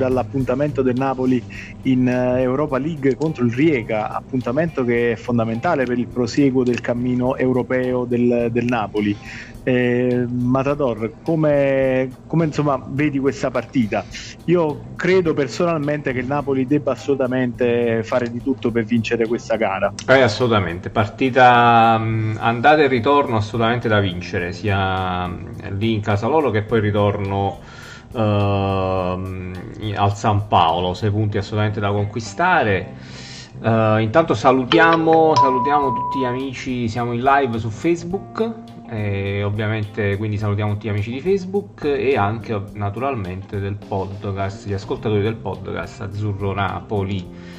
dall'appuntamento del Napoli in eh, Europa League contro il Rijeka, appuntamento che è fondamentale per il proseguo del cammino europeo del, del Napoli. Eh, Matador, come, come insomma, vedi questa partita? Io credo personalmente che il Napoli debba assolutamente fare di tutto per vincere questa gara. Eh, assolutamente, partita mh, andata e ritorno assolutamente da vincere, sia mh, lì in casa loro che poi ritorno uh, al San Paolo, sei punti assolutamente da conquistare. Uh, intanto salutiamo, salutiamo tutti gli amici, siamo in live su Facebook, e ovviamente quindi salutiamo tutti gli amici di Facebook e anche naturalmente del podcast, gli ascoltatori del podcast Azzurro Napoli.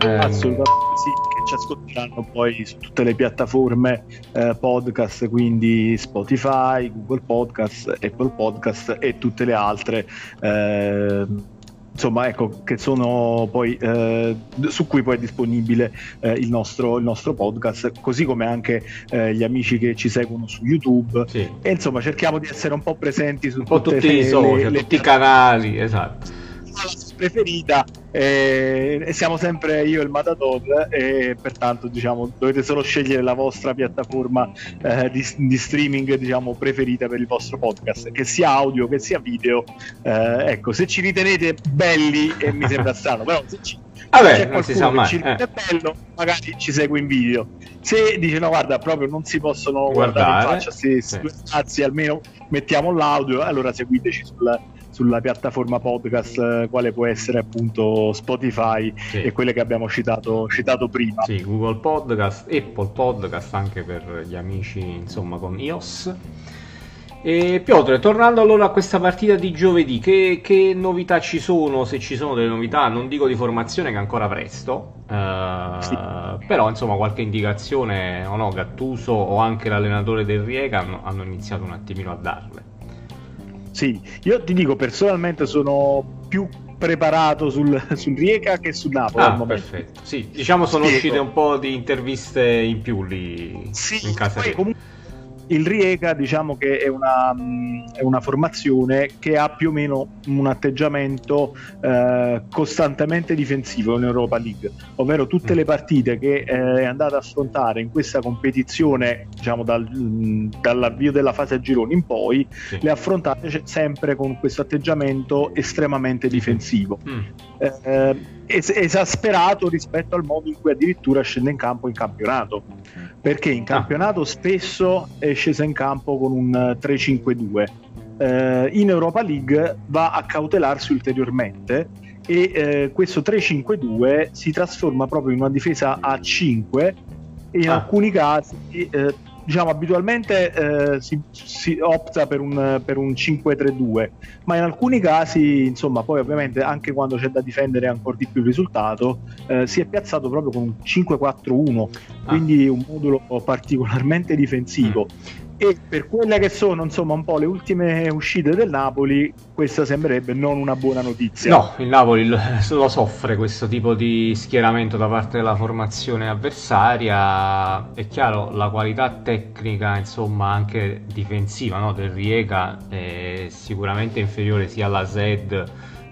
Eh, Assolutamente sì, che ci ascolteranno poi su tutte le piattaforme eh, podcast, quindi Spotify, Google Podcast, Apple Podcast e tutte le altre. Eh, insomma, ecco, che sono poi eh, su cui poi è disponibile eh, il, nostro, il, nostro, podcast, così come anche eh, gli amici che ci seguono su YouTube. Sì. E insomma, cerchiamo di essere un po' presenti su tutti i social, le, tutti i canali, esatto preferita eh, e siamo sempre io e il Matador e pertanto diciamo dovete solo scegliere la vostra piattaforma eh, di, di, streaming diciamo preferita per il vostro podcast che sia audio che sia video eh, ecco se ci ritenete belli e mi sembra strano però se ci Vabbè, non si sa mai. Ci eh. bello, magari ci segue in video. Se dice no, guarda, proprio non si possono guardare, guardare in faccia, se, sì. anzi almeno mettiamo l'audio, allora seguiteci sul, sulla piattaforma podcast eh, quale può essere appunto Spotify sì. e quelle che abbiamo citato, citato prima. Sì, Google Podcast, Apple Podcast anche per gli amici insomma con iOS. E Piotr, tornando allora a questa partita di giovedì, che, che, novità ci sono? Se ci sono delle novità, non dico di formazione che è ancora presto, eh, sì. però insomma qualche indicazione o no, Gattuso o anche l'allenatore del Riega hanno, hanno iniziato un attimino a darle. Sì, io ti dico personalmente sono più preparato sul, sul Rieca che sul Napoli. Ah, perfetto. Sì, diciamo sono Spiego. uscite un po' di interviste in più lì sì, in casa. Poi, comunque il Riega diciamo che è una, è una, formazione che ha più o meno un atteggiamento eh, costantemente difensivo in Europa League, ovvero tutte mm. le partite che eh, è andata a affrontare in questa competizione, diciamo dal, dall'avvio della fase a gironi in poi, sì. le ha affrontate sempre con questo atteggiamento estremamente difensivo. Mm. Eh, es- esasperato rispetto al modo in cui addirittura scende in campo in campionato perché in ah. campionato ah. spesso è scesa in campo con un 3-5-2 eh, in Europa League va a cautelarsi ulteriormente e eh, questo 3-5-2 si trasforma proprio in una difesa a 5 e in ah. alcuni casi eh, diciamo abitualmente eh, si, si, opta per un, per un 5-3-2 ma in alcuni casi insomma poi ovviamente anche quando c'è da difendere ancora di più il risultato eh, si è piazzato proprio con un 5-4-1 ah. quindi un modulo particolarmente difensivo mm e per quelle che sono insomma un po' le ultime uscite del Napoli questa sembrerebbe non una buona notizia. No il Napoli lo, lo soffre questo tipo di schieramento da parte della formazione avversaria. È chiaro la qualità tecnica insomma anche difensiva no, del Riega è sicuramente inferiore sia alla Zed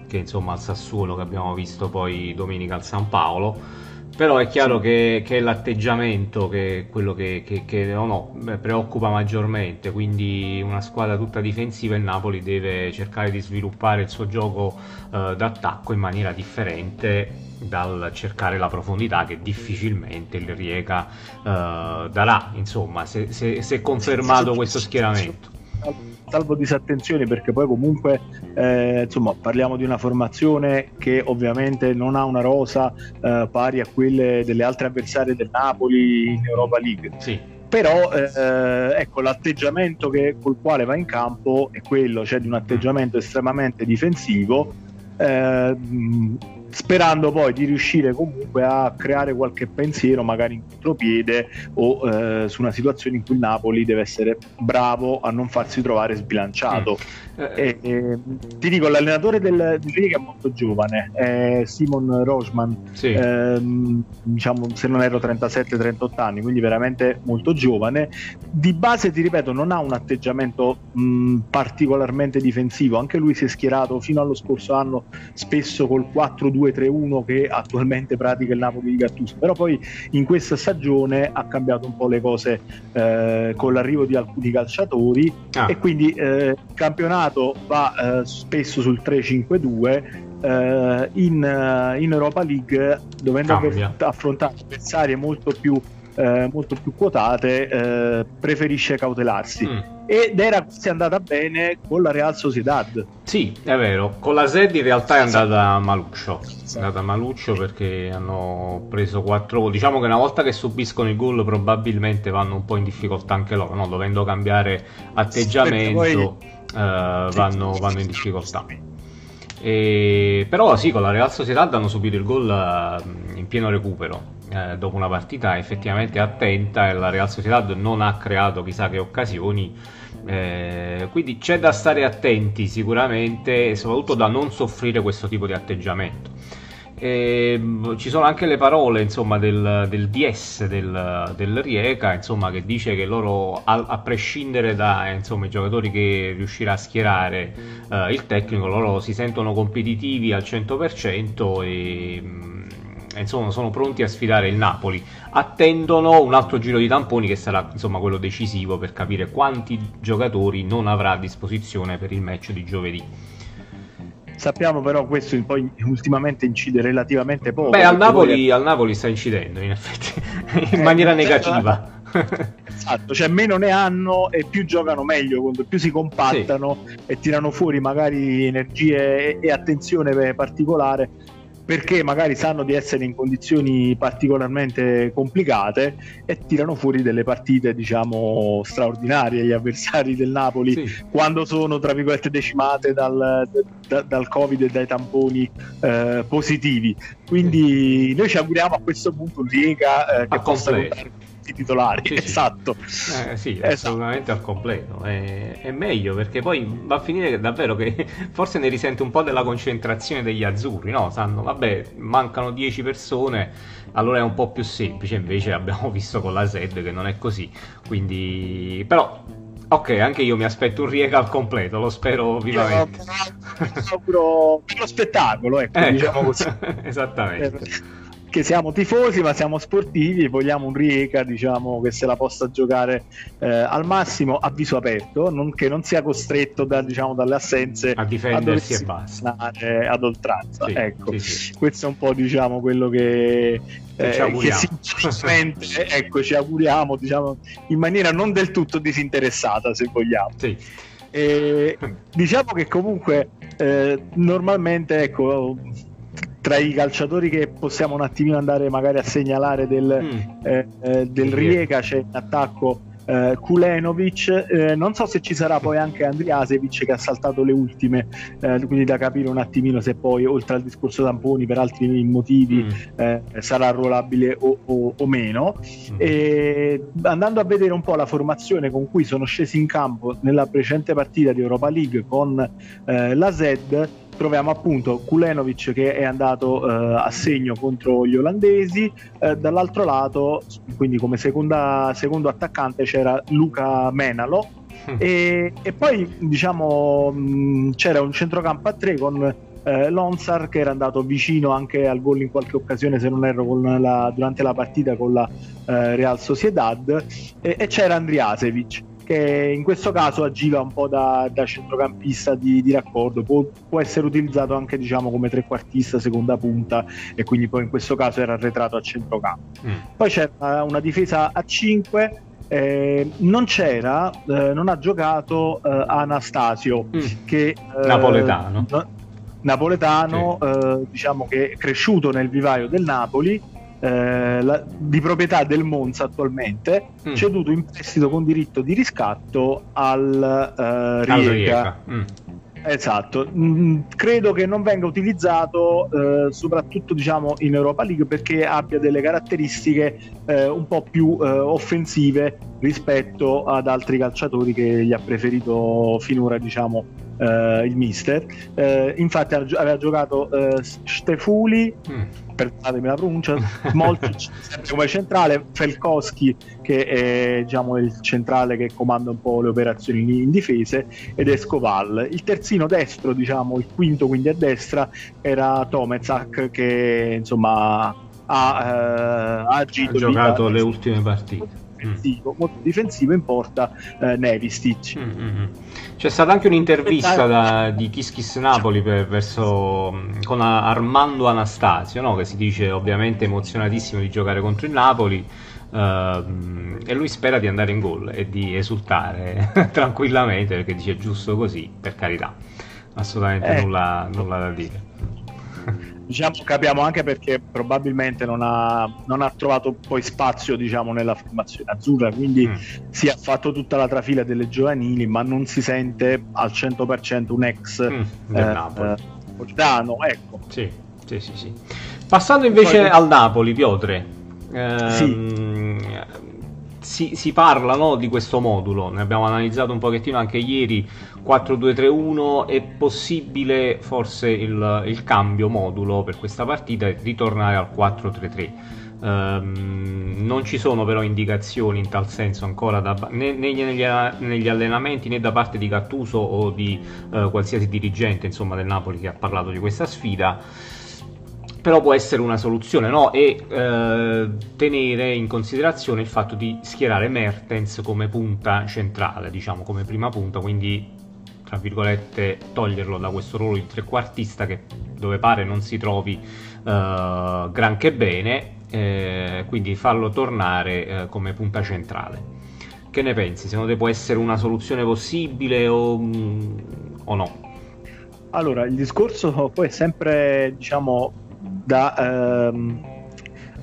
che insomma al Sassuolo che abbiamo visto poi domenica al San Paolo però è chiaro sì. che, che, è l'atteggiamento che è quello che, che, che no, no, preoccupa maggiormente, quindi una squadra tutta difensiva il Napoli deve cercare di sviluppare il suo gioco eh, d'attacco in maniera differente dal cercare la profondità che difficilmente il Riega eh, darà, insomma, se, se, se è confermato questo schieramento salvo disattenzioni perché poi comunque eh, insomma parliamo di una formazione che ovviamente non ha una rosa eh, pari a quelle delle altre avversarie del Napoli in Europa League sì. però eh, ecco l'atteggiamento che, col quale va in campo è quello cioè di un atteggiamento estremamente difensivo eh, sperando poi di riuscire comunque a creare qualche pensiero magari in contropiede o eh, su una situazione in cui il Napoli deve essere bravo a non farsi trovare sbilanciato. Mm. Eh, eh, ti dico, l'allenatore del, Riga è molto giovane, è Simon Rochman, sì. ehm, diciamo se non ero 37-38 anni, quindi veramente molto giovane. Di base, ti ripeto, non ha un atteggiamento mh, particolarmente difensivo, anche lui si è schierato fino allo scorso anno spesso col 4-2-3-1 che attualmente pratica il Napoli di Gattuso, però poi in questa stagione ha cambiato un po' le cose eh, con l'arrivo di alcuni calciatori ah. e quindi eh, il campionato va eh, spesso sul 3-5-2 eh, in, eh, in, Europa League dovendo affrontare avversarie molto più, eh, molto più quotate preferisce cautelarsi mm. Ed era quasi andata bene con la Real Sociedad. Sì è vero. Con la Z in realtà è andata maluccio. È andata maluccio perché hanno preso 4 gol. Diciamo che una volta che subiscono i gol probabilmente vanno un po' in difficoltà anche loro no? dovendo cambiare atteggiamento poi uh, vanno, vanno, in difficoltà. E, però sì, con la Real Sociedad hanno subito il gol uh, in pieno recupero. Uh, dopo una partita effettivamente attenta e la Real Sociedad non ha creato chissà che occasioni eh, quindi c'è da stare attenti sicuramente e soprattutto da non soffrire questo tipo di atteggiamento. E, ehm, ci sono anche le parole insomma, del, del DS del, del, Rieca insomma, che dice che loro a, a prescindere dai giocatori che riuscirà a schierare uh, il tecnico loro si sentono competitivi al 100% e mm, insomma sono pronti a sfidare il Napoli attendono un altro giro di tamponi che sarà insomma quello decisivo per capire quanti giocatori non avrà a disposizione per il match di giovedì Sappiamo però questo poi ultimamente incide relativamente poco. Beh, al Napoli, al Napoli, sta incidendo in effetti, in eh, maniera negativa. esatto, cioè meno ne hanno e più giocano meglio, quando più si compattano sì. e tirano fuori magari energie e, e attenzione particolare perché magari sanno di essere in condizioni particolarmente complicate e tirano fuori delle partite diciamo straordinarie gli avversari del Napoli sì. quando sono tra virgolette decimate dal, da, dal covid e dai tamponi eh, positivi. Quindi noi ci auguriamo a questo punto un Riega eh, che possa contare tutti titolari. Sì, esatto. Sì, eh, sì esatto. assolutamente al completo. È, è, meglio perché poi va a finire davvero che forse ne risente un po' della concentrazione degli azzurri, no? Sanno, vabbè, mancano 10 persone, allora è un po' più semplice. Invece abbiamo visto con la SED che non è così. Quindi, però. Ok, anche io mi aspetto un riega al completo, lo spero vivamente. Io auguro lo spettacolo, ecco, ecco. diciamo così. Esattamente. Eh, che siamo tifosi ma siamo sportivi e vogliamo un Rieca diciamo, che se la possa giocare eh, al massimo a viso aperto non, che non sia costretto da, diciamo, dalle assenze a difendersi a e basta ad oltranza sì, ecco sì, sì. questo è un po' diciamo quello che eh, ci auguriamo. che sinceramente ecco, ci auguriamo diciamo, in maniera non del tutto disinteressata se vogliamo sì. e, diciamo che comunque eh, normalmente ecco tra i calciatori che possiamo un attimino andare magari a segnalare del, mm. eh, eh, del Rijeka c'è in attacco eh, Kulenovic eh, non so se ci sarà poi anche Andriasevic che ha saltato le ultime eh, quindi da capire un attimino se poi oltre al discorso tamponi per altri motivi mm. Eh, sarà arruolabile o, o, o meno mm. e, andando a vedere un po' la formazione con cui sono scesi in campo nella precedente partita di Europa League con eh, la ZED troviamo appunto Kulenovic che è andato eh, a segno contro gli olandesi, eh, dall'altro lato, quindi come seconda, secondo attaccante c'era Luca Menalo mm. e, e, poi diciamo mh, c'era un centrocampo a tre con eh, Lonsar che era andato vicino anche al gol in qualche occasione se non erro la, durante la partita con la eh, Real Sociedad e, e c'era Andriasevic che in questo caso agiva un po' da, da centrocampista di, di raccordo, può, può, essere utilizzato anche diciamo come trequartista, seconda punta e quindi poi in questo caso era arretrato a centrocampo. Mm. Poi c'era una difesa a 5 eh, non c'era, eh, non ha giocato eh, Anastasio, mm. che eh, napoletano. No, napoletano, sì. Eh, diciamo che è cresciuto nel vivaio del Napoli eh, la, di proprietà del Monza attualmente, mm. ceduto in prestito con diritto di riscatto al uh, Rijeka. Mm. Esatto, mm, credo che non venga utilizzato eh, soprattutto diciamo, in Europa League perché abbia delle caratteristiche eh, un po' più eh, offensive rispetto ad altri calciatori che gli ha preferito finora diciamo, eh, il mister. Eh, infatti aveva giocato eh, Stefuli, mm. Perdonatemi la pronuncia, Smolcic come centrale, Felkowski che è diciamo, il centrale che comanda un po' le operazioni in difese ed Escoval. Il terzino destro, diciamo, il quinto quindi a destra, era Tomezak che insomma ha, eh, ha. Ha giocato le ultime partite difensivo, mm. molto difensivo in porta eh, Nevistic. Mm-hmm. C'è stata anche un'intervista da, di Kiss Kiss Napoli per, verso, mm, con Armando Anastasio, no? che si dice ovviamente emozionatissimo di giocare contro il Napoli. Uh, e lui spera di andare in gol e di esultare tranquillamente perché dice giusto così, per carità, assolutamente eh. nulla, nulla da dire diciamo capiamo anche perché probabilmente non ha, non ha trovato poi spazio diciamo, nella formazione azzurra quindi mm. si è fatto tutta la trafila delle giovanili ma non si sente al 100% un ex mm, del eh, Napoli eh, ecco. sì, sì, sì, sì. passando invece poi... al Napoli Piotre ehm, sì si, si parla no, di questo modulo, ne abbiamo analizzato un pochettino anche ieri, 4-2-3-1, è possibile forse il, il cambio modulo per questa partita e ritornare al 4-3-3. Um, ehm, non ci sono però indicazioni in tal senso ancora da, né, né negli, negli, allenamenti né da parte di Gattuso o di uh, qualsiasi dirigente insomma, del Napoli che ha parlato di questa sfida però può essere una soluzione no? e eh, tenere in considerazione il fatto di schierare Mertens come punta centrale, diciamo come prima punta, quindi tra virgolette toglierlo da questo ruolo di trequartista che dove pare non si trovi eh, granché bene, eh, quindi farlo tornare eh, come punta centrale. Che ne pensi? Secondo te può essere una soluzione possibile o, mm, o no? Allora, il discorso poi è sempre, diciamo, da ehm,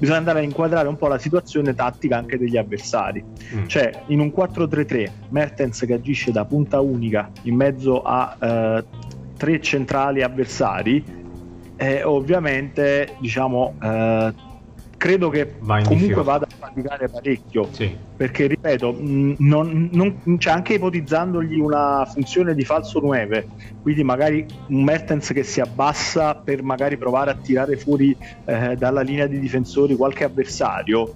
bisogna andare a inquadrare un po' la situazione tattica anche degli avversari. Mm. Cioè, in un 4-3-3, Mertens che agisce da punta unica in mezzo a eh, tre centrali avversari, eh, ovviamente diciamo eh, credo che comunque vada a faticare parecchio sì. perché ripeto non, non, cioè anche ipotizzandogli una funzione di falso 9 quindi magari un Mertens che si abbassa per magari provare a tirare fuori eh, dalla linea di difensori qualche avversario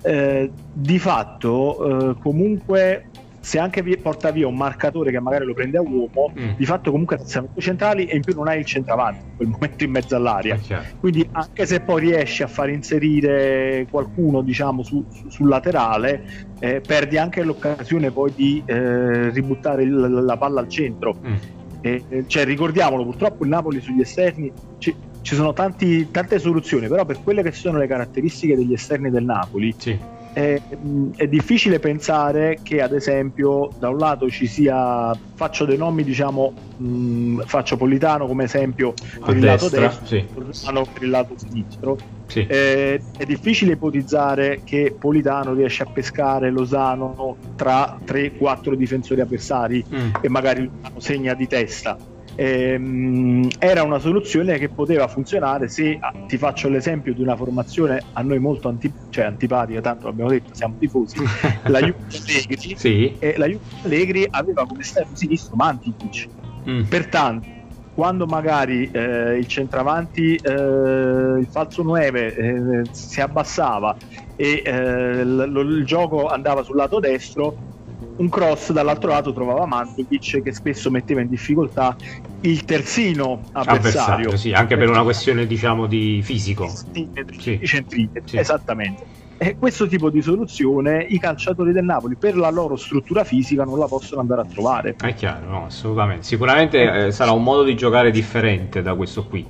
eh, di fatto eh, comunque se anche porta via un marcatore che magari lo prende a uomo, mm. di fatto comunque siamo due centrali e in più non hai il centravanti in quel momento in mezzo all'aria. Quindi anche se poi riesci a far inserire qualcuno diciamo su, su, sul laterale, eh, perdi anche l'occasione poi di eh, ributtare il, la palla al centro. Mm. Eh, cioè, ricordiamolo, purtroppo il Napoli sugli esterni ci, ci sono tanti, tante soluzioni, però per quelle che sono le caratteristiche degli esterni del Napoli, sì è, è, difficile pensare che ad esempio da un lato ci sia faccio dei nomi diciamo mh, faccio Politano come esempio per A il destra, lato destro sì. Politano per il lato sinistro sì. eh, è difficile ipotizzare che Politano riesce a pescare Lozano tra 3-4 difensori avversari mm. e magari Lozano segna di testa ehm, era una soluzione che poteva funzionare se ah, ti faccio l'esempio di una formazione a noi molto anti, cioè antipatica, tanto l'abbiamo detto, siamo tifosi, la Juve Allegri, sì. e la Juve Allegri aveva come esterno sinistro Mantic. Mm. Pertanto, quando magari eh, il centravanti, eh, il falso 9 eh, si abbassava e eh, l- il gioco andava sul lato destro, un cross dall'altro lato trovava Mandzukic che spesso metteva in difficoltà il terzino avversario, avversario sì, anche per una questione diciamo di fisico. Sì. centimetri sì. esattamente. E questo tipo di soluzione i calciatori del Napoli per la loro struttura fisica non la possono andare a trovare. È chiaro, no, assolutamente. Sicuramente eh, sarà un modo di giocare differente da questo qui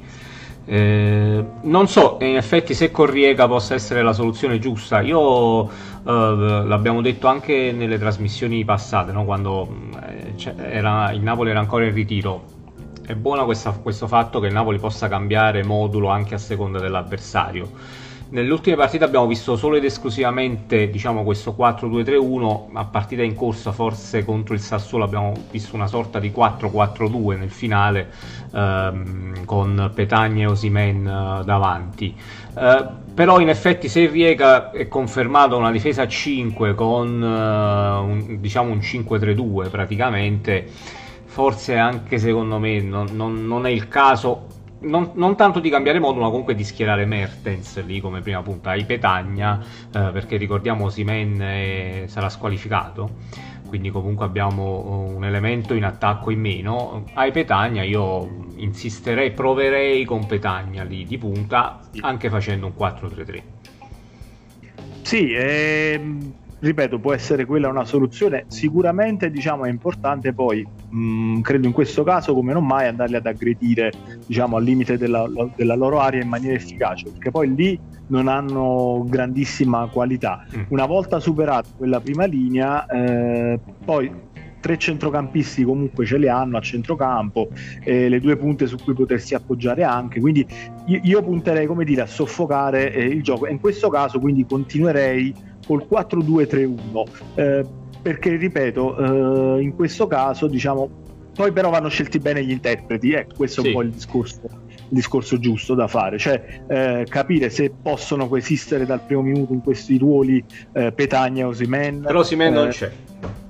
eh, non so in effetti se Corriega possa essere la soluzione giusta. Io eh, l'abbiamo detto anche nelle trasmissioni passate, no? quando eh, era, il Napoli era ancora in ritiro. È buono questa, questo fatto che il Napoli possa cambiare modulo anche a seconda dell'avversario. Nelle ultime partite abbiamo visto solo ed esclusivamente diciamo, questo 4-2-3-1, a partita in corsa forse contro il Sassuolo abbiamo visto una sorta di 4-4-2 nel finale ehm, con Petagna e Osimen eh, davanti. Eh, però in effetti se Riega è confermato una difesa a 5 con eh, un, diciamo un 5-3-2 praticamente, forse anche secondo me non, non, non è il caso non, non, tanto di cambiare modulo, ma comunque di schierare Mertens lì come prima punta ai Petagna, eh, perché ricordiamo Simen è, sarà squalificato. Quindi comunque abbiamo un elemento in attacco in meno. Ai Petagna io insisterei, proverei con Petagna lì di punta, anche facendo un 4-3-3. Sì, ehm ripeto, può essere quella una soluzione. Sicuramente diciamo, è importante poi, mh, mm, credo in questo caso, come non mai, andarli ad aggredire diciamo, al limite della, della, loro area in maniera efficace, perché poi lì non hanno grandissima qualità. Mm. Una volta superata quella prima linea, eh, poi tre centrocampisti comunque ce li hanno a centrocampo, eh, le due punte su cui potersi appoggiare anche, quindi io, io punterei come dire a soffocare eh, il gioco e in questo caso quindi continuerei col 4-2-3-1 eh, perché ripeto eh, in questo caso diciamo poi però vanno scelti bene gli interpreti ecco questo sì. è un po' il discorso, il discorso giusto da fare cioè eh, capire se possono coesistere dal primo minuto in questi ruoli eh, Petagna e Osimen però Osimen non eh, c'è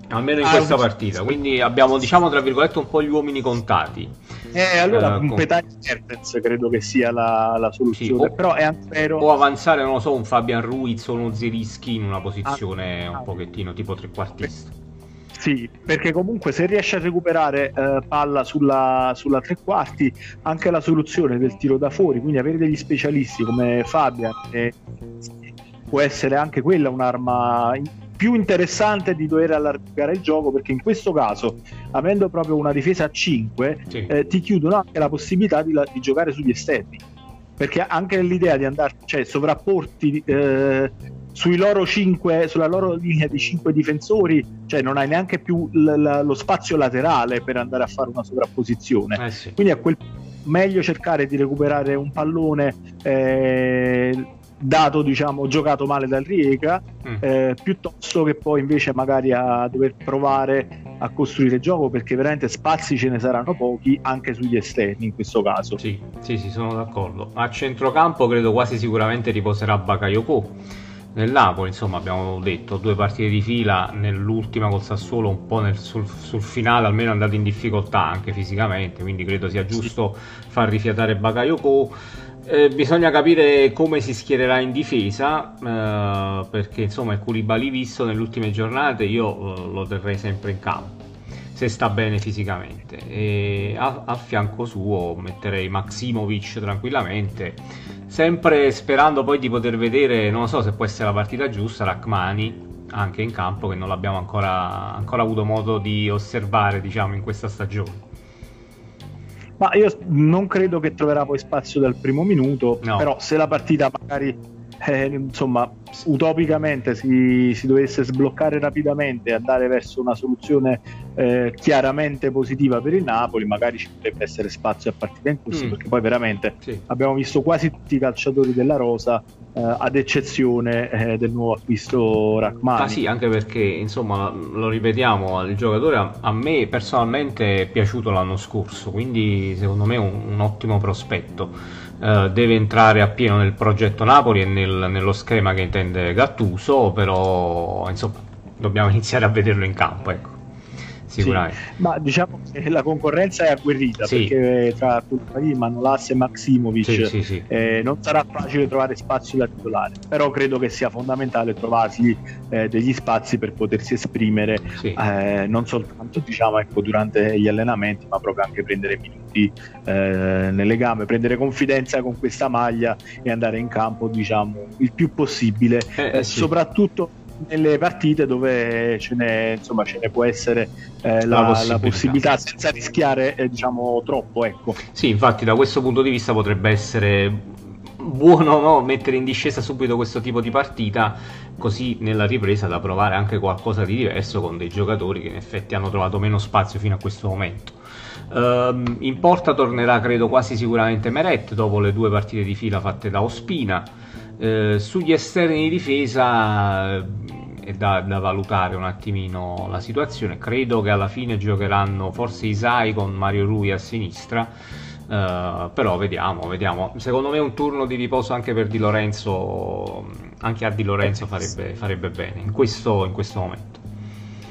almeno in ah, questa partita quindi abbiamo diciamo tra virgolette un po' gli uomini contati eh, allora uh, un con... Petagna Mertens credo che sia la, la soluzione. Sì, o, però è anche vero o avanzare non lo so un Fabian Ruiz o uno Zerischi in una posizione ah, un pochettino tipo trequartista. Sì, perché comunque se riesce a recuperare eh, palla sulla, sulla, tre quarti, anche la soluzione del tiro da fuori, quindi avere degli specialisti come Fabian, eh, può essere anche quella un'arma più interessante di dover allargare il gioco perché in questo caso avendo proprio una difesa a 5 sì. eh, ti chiudono anche la possibilità di, di, giocare sugli esterni perché anche l'idea di andare cioè sovrapporti eh, sui loro 5 sulla loro linea di 5 difensori cioè non hai neanche più l- l- lo spazio laterale per andare a fare una sovrapposizione eh sì. quindi a quel meglio cercare di recuperare un pallone eh, dato diciamo giocato male dal Riega mm. eh, piuttosto che poi invece magari a dover provare a costruire il gioco perché veramente spazi ce ne saranno pochi anche sugli esterni in questo caso. Sì sì, sì sono d'accordo. A centrocampo credo quasi sicuramente riposerà Bakayoko nel Napoli insomma abbiamo detto due partite di fila nell'ultima col Sassuolo un po' nel, sul, sul, finale almeno è andato in difficoltà anche fisicamente quindi credo sia giusto far rifiatare Bakayoko. Eh, bisogna capire come si schiererà in difesa eh, perché insomma il Koulibaly visto nelle ultime giornate io eh, lo terrei sempre in campo se sta bene fisicamente e a, a, fianco suo metterei Maximovic tranquillamente sempre sperando poi di poter vedere non so se può essere la partita giusta Rachmani anche in campo che non l'abbiamo ancora, ancora avuto modo di osservare diciamo in questa stagione ma io non credo che troverà poi spazio dal primo minuto, no. però se la partita magari eh, insomma utopicamente si, si, dovesse sbloccare rapidamente e andare verso una soluzione eh, chiaramente positiva per il Napoli, magari ci potrebbe essere spazio a partita in corso, mm. perché poi veramente sì. abbiamo visto quasi tutti i calciatori della Rosa, eh, ad eccezione eh, del nuovo acquisto Rachmani. Ah sì, anche perché insomma lo ripetiamo, il giocatore a, a me personalmente è piaciuto l'anno scorso, quindi secondo me è un, un ottimo prospetto. Uh, deve entrare appieno nel progetto Napoli e nel, nello schema che intende Gattuso, però insomma dobbiamo iniziare a vederlo in campo. Ecco sicuramente. Sì, ma diciamo che la concorrenza è agguerrita sì. perché tra Kulpari, Manolas e Maximovic sì, sì, eh, non sarà facile trovare spazio da titolare, però credo che sia fondamentale trovarsi eh, degli spazi per potersi esprimere eh, non soltanto diciamo, ecco, durante gli allenamenti, ma proprio anche prendere minuti eh, nelle gambe, prendere confidenza con questa maglia e andare in campo diciamo, il più possibile, eh, eh, soprattutto nelle partite dove ce ne, insomma, ce ne può essere eh, la, la, possibilità. la, possibilità. senza rischiare eh, diciamo troppo ecco. sì infatti da questo punto di vista potrebbe essere buono no? mettere in discesa subito questo tipo di partita così nella ripresa da provare anche qualcosa di diverso con dei giocatori che in effetti hanno trovato meno spazio fino a questo momento um, in porta tornerà credo quasi sicuramente Meret dopo le due partite di fila fatte da Ospina Eh, sugli esterni di difesa è da, da, valutare un attimino la situazione. Credo che alla fine giocheranno forse Isai con Mario Rui a sinistra. Uh, però vediamo, vediamo. Secondo me un turno di riposo anche per Di Lorenzo, anche a Di Lorenzo farebbe, farebbe bene in questo, in questo momento.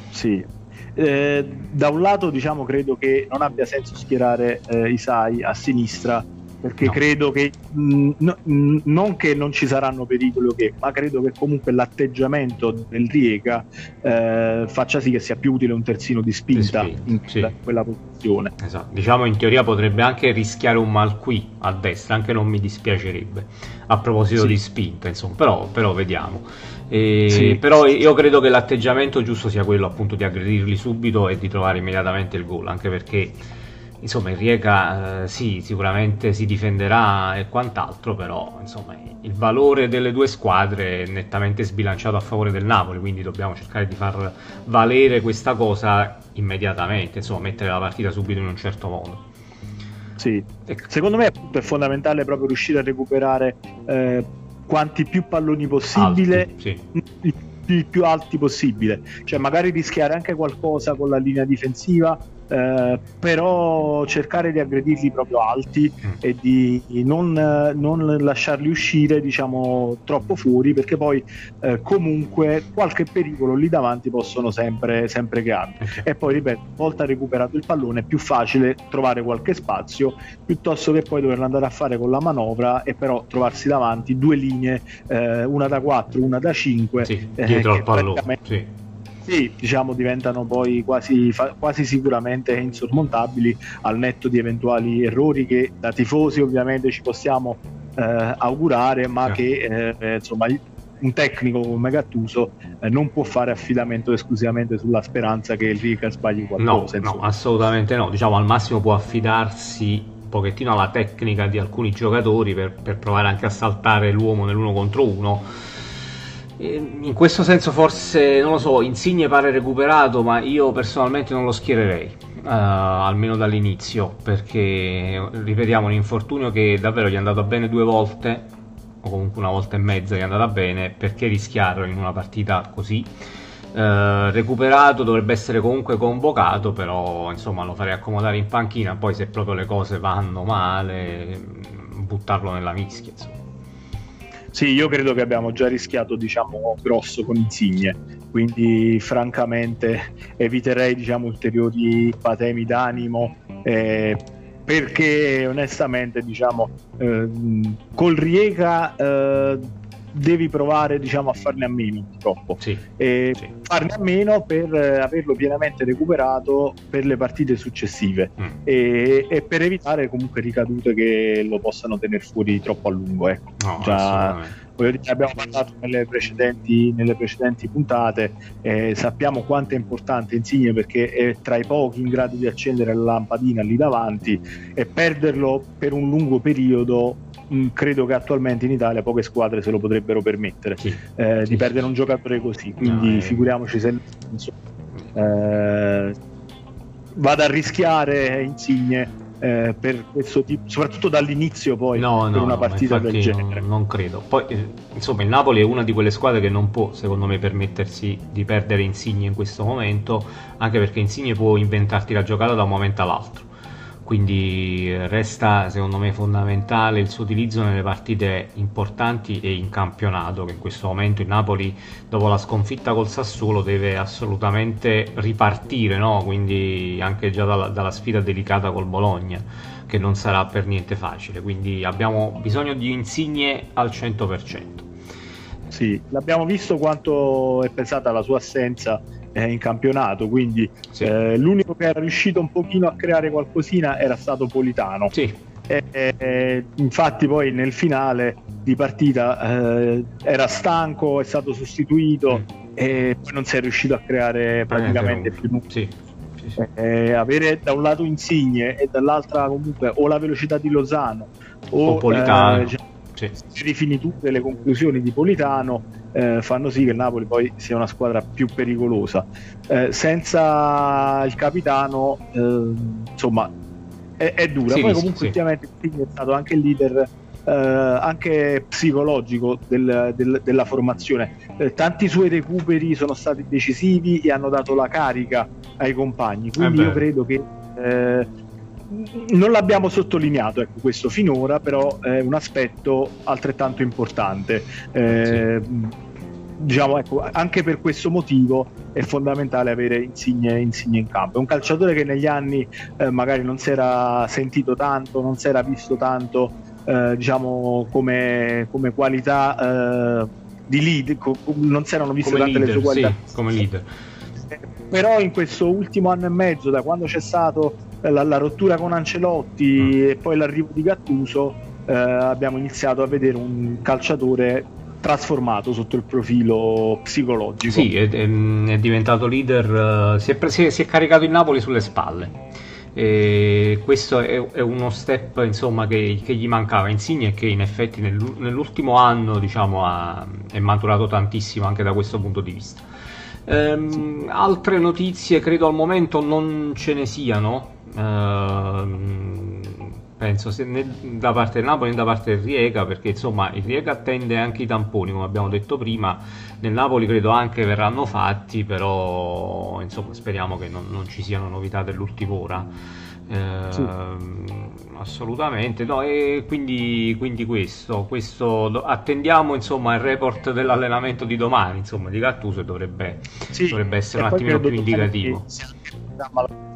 Sì, eh, da un lato diciamo credo che non abbia senso schierare eh, Isai a sinistra perché no. credo che mh, no, mh, non che non ci saranno pericoli che, ma credo che comunque l'atteggiamento del Riega eh, faccia sì che sia più utile un terzino di spinta, di spinta in quella, sì. quella posizione. Esatto. Diciamo in teoria potrebbe anche rischiare un mal qui a destra, anche non mi dispiacerebbe a proposito sì. di spinta, insomma, però, però vediamo. E, sì. Però io credo che l'atteggiamento giusto sia quello appunto di aggredirli subito e di trovare immediatamente il gol, anche perché insomma il Riega eh, sì, sicuramente si difenderà e quant'altro, però insomma il valore delle due squadre è nettamente sbilanciato a favore del Napoli, quindi dobbiamo cercare di far valere questa cosa immediatamente, insomma mettere la partita subito in un certo modo. Sì, secondo me appunto, è fondamentale proprio riuscire a recuperare eh, quanti più palloni possibile. Alti, sì. Il più alti possibile, cioè magari rischiare anche qualcosa con la linea difensiva, eh, però cercare di aggredirli proprio alti mm. e di non, non, lasciarli uscire diciamo troppo fuori perché poi eh, comunque qualche pericolo lì davanti possono sempre, sempre creare okay. e poi ripeto una volta recuperato il pallone è più facile trovare qualche spazio piuttosto che poi doverlo andare a fare con la manovra e però trovarsi davanti due linee eh, una da 4 una da 5 sì, dietro al pallone sì sì, diciamo diventano poi quasi, quasi, sicuramente insormontabili al netto di eventuali errori che da tifosi ovviamente ci possiamo eh, augurare, ma certo. che eh, insomma un tecnico come Gattuso eh, non può fare affidamento esclusivamente sulla speranza che il Rica sbagli qualcosa. No, no, assolutamente no. Diciamo al massimo può affidarsi un pochettino alla tecnica di alcuni giocatori per, per provare anche a saltare l'uomo nell'uno contro uno in questo senso forse, non lo so, Insigne pare recuperato, ma io personalmente non lo schiererei, uh, almeno dall'inizio, perché ripetiamo un infortunio che davvero gli è andato bene due volte, o comunque una volta e mezza gli è andata bene, perché rischiarlo in una partita così? Uh, recuperato dovrebbe essere comunque convocato, però insomma lo farei accomodare in panchina, poi se proprio le cose vanno male, buttarlo nella mischia. Insomma. Sì, io credo che abbiamo già rischiato, diciamo, grosso con Insigne, quindi francamente eviterei, diciamo, ulteriori patemi d'animo. Eh, perché onestamente diciamo eh, col Riega eh, devi provare diciamo, a farne a meno purtroppo sì, e sì. farne a meno per eh, averlo pienamente recuperato per le partite successive mm. e, e, per evitare comunque ricadute che lo possano tenere fuori troppo a lungo ecco. no, Già, Dire, abbiamo parlato nelle precedenti, nelle precedenti puntate, eh, sappiamo quanto è importante Insigne perché è tra i pochi in grado di accendere la lampadina lì davanti e perderlo per un lungo periodo Mm, credo che attualmente in Italia poche squadre se lo potrebbero permettere sì, eh, di perdere un giocatore così. Quindi no, figuriamoci se eh, vada a rischiare Insigne eh, per questo tipo, soprattutto dall'inizio poi no, per no, una partita del genere. Non, non credo. Poi eh, insomma il Napoli è una di quelle squadre che non può secondo me permettersi di perdere Insigne in questo momento, anche perché Insigne può inventarti la giocata da un momento all'altro quindi eh, resta secondo me fondamentale il suo utilizzo nelle partite importanti e in campionato che in questo momento il Napoli dopo la sconfitta col Sassuolo deve assolutamente ripartire no? quindi anche già dalla, dalla sfida delicata col Bologna che non sarà per niente facile quindi abbiamo bisogno di insigne al 100% sì, l'abbiamo visto quanto è pesata la sua assenza eh, in campionato, quindi sì. eh, l'unico che era riuscito un pochino a creare qualcosina era stato Politano. Sì. E, e, infatti poi nel finale di partita eh, era stanco, è stato sostituito mm. e poi non si è riuscito a creare praticamente più nulla. Sì. Eh, avere da un lato Insigne e dall'altra comunque o la velocità di Lozano o, o Politano. Eh, sì. rifiniture le conclusioni di Politano eh, fanno sì che il Napoli poi sia una squadra più pericolosa. Eh, senza il capitano, eh, insomma, è, è dura. Sì, poi comunque sì. ultimamente è stato anche il leader eh, anche psicologico del, del, della formazione. Eh, tanti suoi recuperi sono stati decisivi e hanno dato la carica ai compagni, quindi io credo che eh, non l'abbiamo sottolineato ecco, questo finora, però è un aspetto altrettanto importante. Eh, sì. Diciamo, ecco, anche per questo motivo è fondamentale avere Insigne, Insigne in campo. È un calciatore che negli anni eh, magari non si era sentito tanto, non si era visto tanto eh, diciamo, come, come qualità eh, di lead, co- non si erano viste tante leader, le sue qualità. Sì, come leader. Però in questo ultimo anno e mezzo, da quando c'è stata la, la, rottura con Ancelotti mm. e poi l'arrivo di Gattuso, eh, abbiamo iniziato a vedere un calciatore trasformato sotto il profilo psicologico. Sì, è, è, diventato leader, uh, si, è, si, si, è, caricato il Napoli sulle spalle. E questo è, è uno step insomma, che, che, gli mancava Insigne e che in effetti nel, nell'ultimo anno diciamo, ha, è maturato tantissimo anche da questo punto di vista. Ehm, altre notizie credo al momento non ce ne siano. Ehm, penso né da parte del Napoli né da parte del Riega perché insomma il Riega attende anche i tamponi come abbiamo detto prima nel Napoli credo anche verranno fatti però insomma speriamo che non, non ci siano novità dell'ultima ora eh, sì. assolutamente no e quindi, quindi questo, questo attendiamo insomma il report dell'allenamento di domani insomma di Gattuso dovrebbe, sì. dovrebbe essere e un attimino più indicativo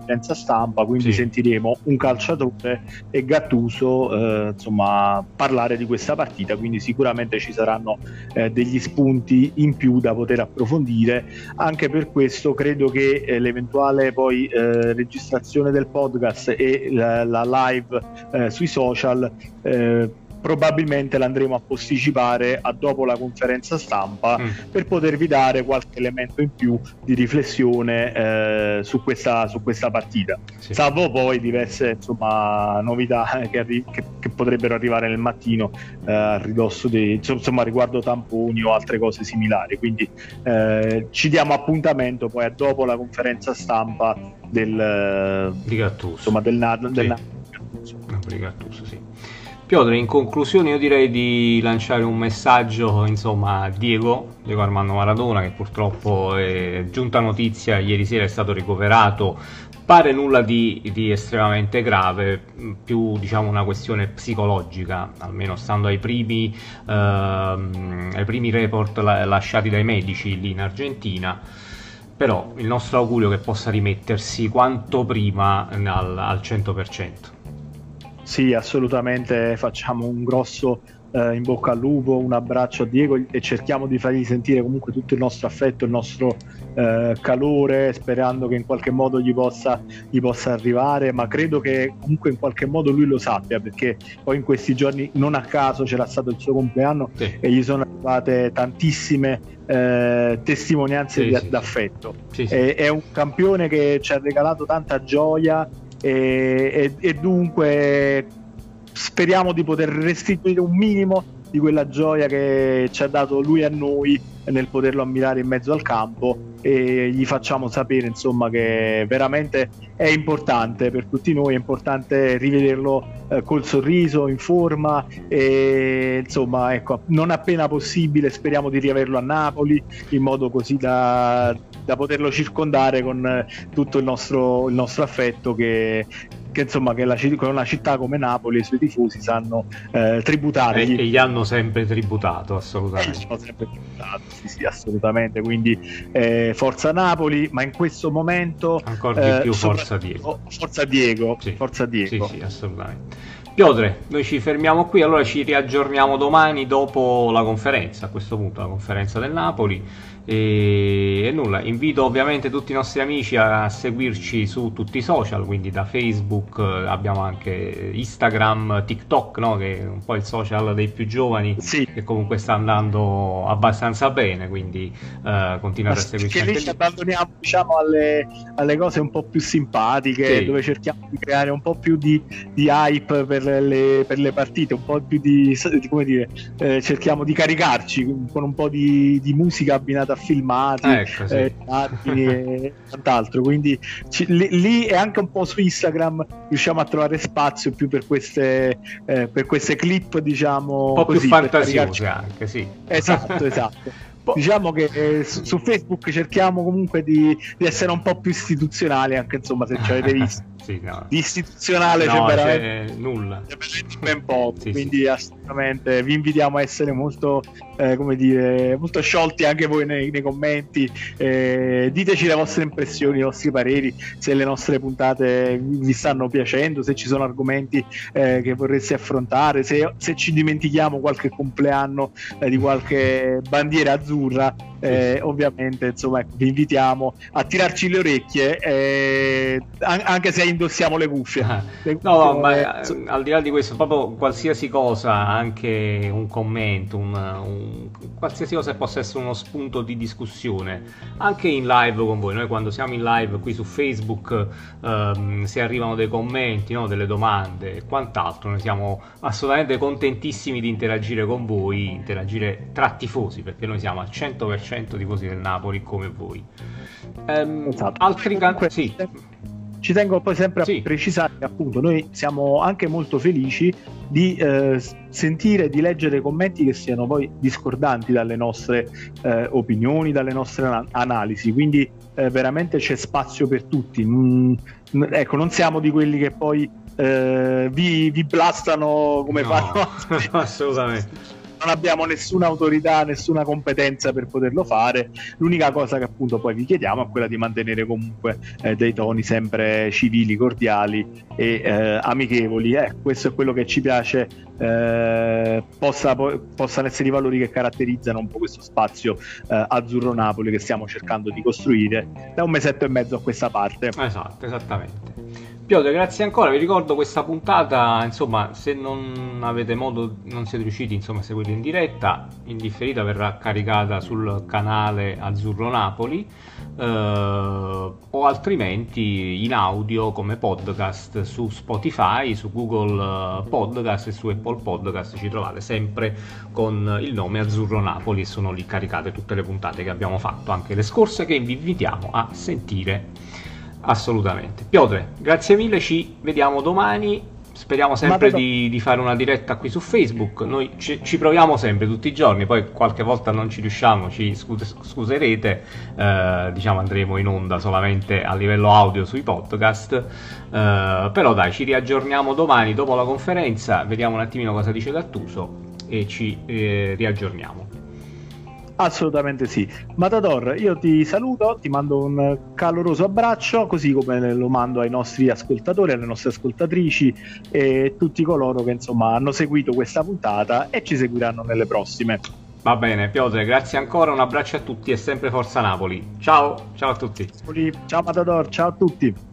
conferenza stampa, quindi sì. sentiremo un calciatore e Gattuso eh, insomma, parlare di questa partita, quindi sicuramente ci saranno eh, degli spunti in più da poter approfondire. Anche per questo credo che eh, l'eventuale poi eh, registrazione del podcast e la, la live eh, sui social eh, probabilmente l'andremo a posticipare a dopo la conferenza stampa mm. per potervi dare qualche elemento in più di riflessione eh, su, questa, su, questa, partita. Sì. Salvo poi diverse insomma, novità che, arri- che, che, potrebbero arrivare nel mattino eh, a ridosso di insomma riguardo tamponi o altre cose similari. Quindi eh, ci diamo appuntamento poi a dopo la conferenza stampa del, di Gattuso. Insomma, del, del, del sì. Gattuso, sì. Piotr, in conclusione io direi di lanciare un messaggio insomma, a Diego, Diego Armando Maradona, che purtroppo è giunta notizia, ieri sera è stato ricoverato, pare nulla di, di estremamente grave, più diciamo una questione psicologica, almeno stando ai primi, ehm, ai primi report la, lasciati dai medici lì in Argentina però il nostro augurio è che possa rimettersi quanto prima al, al 100%. Sì, assolutamente facciamo un grosso eh, in bocca al lupo, un abbraccio a Diego e cerchiamo di fargli sentire comunque tutto il nostro affetto, il nostro eh, calore, sperando che in qualche modo gli possa, gli possa, arrivare, ma credo che comunque in qualche modo lui lo sappia perché poi in questi giorni non a caso c'era stato il suo compleanno sì. e gli sono arrivate tantissime eh, testimonianze sì, di, sì, d'affetto. È, è un campione che ci ha regalato tanta gioia e, e, e dunque speriamo di poter restituire un minimo di quella gioia che ci ha dato lui a noi nel poterlo ammirare in mezzo al campo e gli facciamo sapere insomma che veramente è importante per tutti noi, è importante rivederlo eh, col sorriso, in forma e insomma ecco, non appena possibile speriamo di riaverlo a Napoli in modo così da, da poterlo circondare con eh, tutto il nostro, il nostro affetto che, che insomma che la, una città come Napoli e i suoi tifosi sanno eh, tributargli. E, e, gli hanno sempre tributato, assolutamente. hanno sempre tributato, sì, sì, assolutamente. Quindi eh, forza Napoli, ma in questo momento... Ancora di eh, più forza Diego. Forza Diego, sì. forza Diego. Sì, sì, assolutamente. Piotre, noi ci fermiamo qui, allora ci riaggiorniamo domani dopo la conferenza, a questo punto la conferenza del Napoli. E, nulla, invito ovviamente tutti i nostri amici a seguirci su tutti i social, quindi da Facebook eh, abbiamo anche Instagram, TikTok, no? che è un po' il social dei più giovani, sì. che comunque sta andando abbastanza bene, quindi uh, continuate a seguirci. Perché lì ci abbandoniamo diciamo, alle, alle, cose un po' più simpatiche, sì. dove cerchiamo di creare un po' più di, di hype per per le, per le partite, un po' più di, come dire, eh, cerchiamo di caricarci con un po' di, di musica abbinata a filmati, ecco, sì. eh, e quant'altro. Quindi ci, lì, lì, e anche un po' su Instagram riusciamo a trovare spazio più per queste, eh, per queste clip, diciamo. Un po' così, più fantasiose anche, sì. Esatto, esatto. diciamo che eh, su, su, Facebook cerchiamo comunque di, di, essere un po' più istituzionali, anche insomma se ci avete visto. sì, no. Di istituzionale no, c'è veramente nulla. C'è ben poco, sì, quindi sì. assolutamente vi invitiamo a essere molto, eh, come dire, molto sciolti anche voi nei, nei commenti. Eh, diteci le vostre impressioni, i vostri pareri, se le nostre puntate vi stanno piacendo, se ci sono argomenti eh, che vorreste affrontare, se, se, ci dimentichiamo qualche compleanno eh, di qualche bandiera azzurra eh, ovviamente insomma ecco, vi invitiamo a tirarci le orecchie eh, anche se indossiamo le cuffie, ah. le cuffie no, no ma eh, al di là di questo proprio qualsiasi cosa anche un commento un, un, qualsiasi cosa possa essere uno spunto di discussione anche in live con voi noi quando siamo in live qui su Facebook ehm, se arrivano dei commenti no, delle domande e quant'altro noi siamo assolutamente contentissimi di interagire con voi interagire tra tifosi perché noi siamo al 100% 100% tifosi del Napoli come voi. Um, esatto. Altri can- sì. Ci tengo poi sempre a sì. precisare che appunto noi siamo anche molto felici di eh, sentire, di leggere commenti che siano poi discordanti dalle nostre eh, opinioni, dalle nostre an- analisi, quindi eh, veramente c'è spazio per tutti. Mm, ecco, non siamo di quelli che poi eh, vi, vi, blastano come no, fanno assolutamente non abbiamo nessuna autorità, nessuna competenza per poterlo fare. L'unica cosa che appunto poi vi chiediamo è quella di mantenere comunque eh, dei toni sempre civili, cordiali e eh, amichevoli. Eh, questo è quello che ci piace eh, possa, possano essere i valori che caratterizzano un po' questo spazio eh, azzurro-Napoli che stiamo cercando di costruire da un mesetto e mezzo a questa parte. Esatto, esattamente. Piotr, grazie ancora. Vi ricordo questa puntata, insomma, se non avete modo, non siete riusciti insomma, a seguirla in diretta, in differita verrà caricata sul canale Azzurro Napoli eh, o altrimenti in audio come podcast su Spotify, su Google eh, Podcast e su Apple Podcast ci trovate sempre con il nome Azzurro Napoli e sono lì caricate tutte le puntate che abbiamo fatto, anche le scorse che vi invitiamo a sentire assolutamente. Piotr, grazie mille, ci vediamo domani. Speriamo sempre di, di, fare una diretta qui su Facebook. Noi ci, ci, proviamo sempre, tutti i giorni, poi qualche volta non ci riusciamo, ci scus- scuserete. Eh, diciamo andremo in onda solamente a livello audio sui podcast. Eh, però dai, ci riaggiorniamo domani dopo la conferenza, vediamo un attimino cosa dice Gattuso e ci eh, riaggiorniamo. Assolutamente sì. Matador, io ti saluto, ti mando un caloroso abbraccio, così come lo mando ai nostri ascoltatori, alle nostre ascoltatrici e tutti coloro che insomma hanno seguito questa puntata e ci seguiranno nelle prossime. Va bene, Piotr, grazie ancora, un abbraccio a tutti e sempre Forza Napoli. Ciao, ciao a tutti. Ciao Matador, ciao a tutti.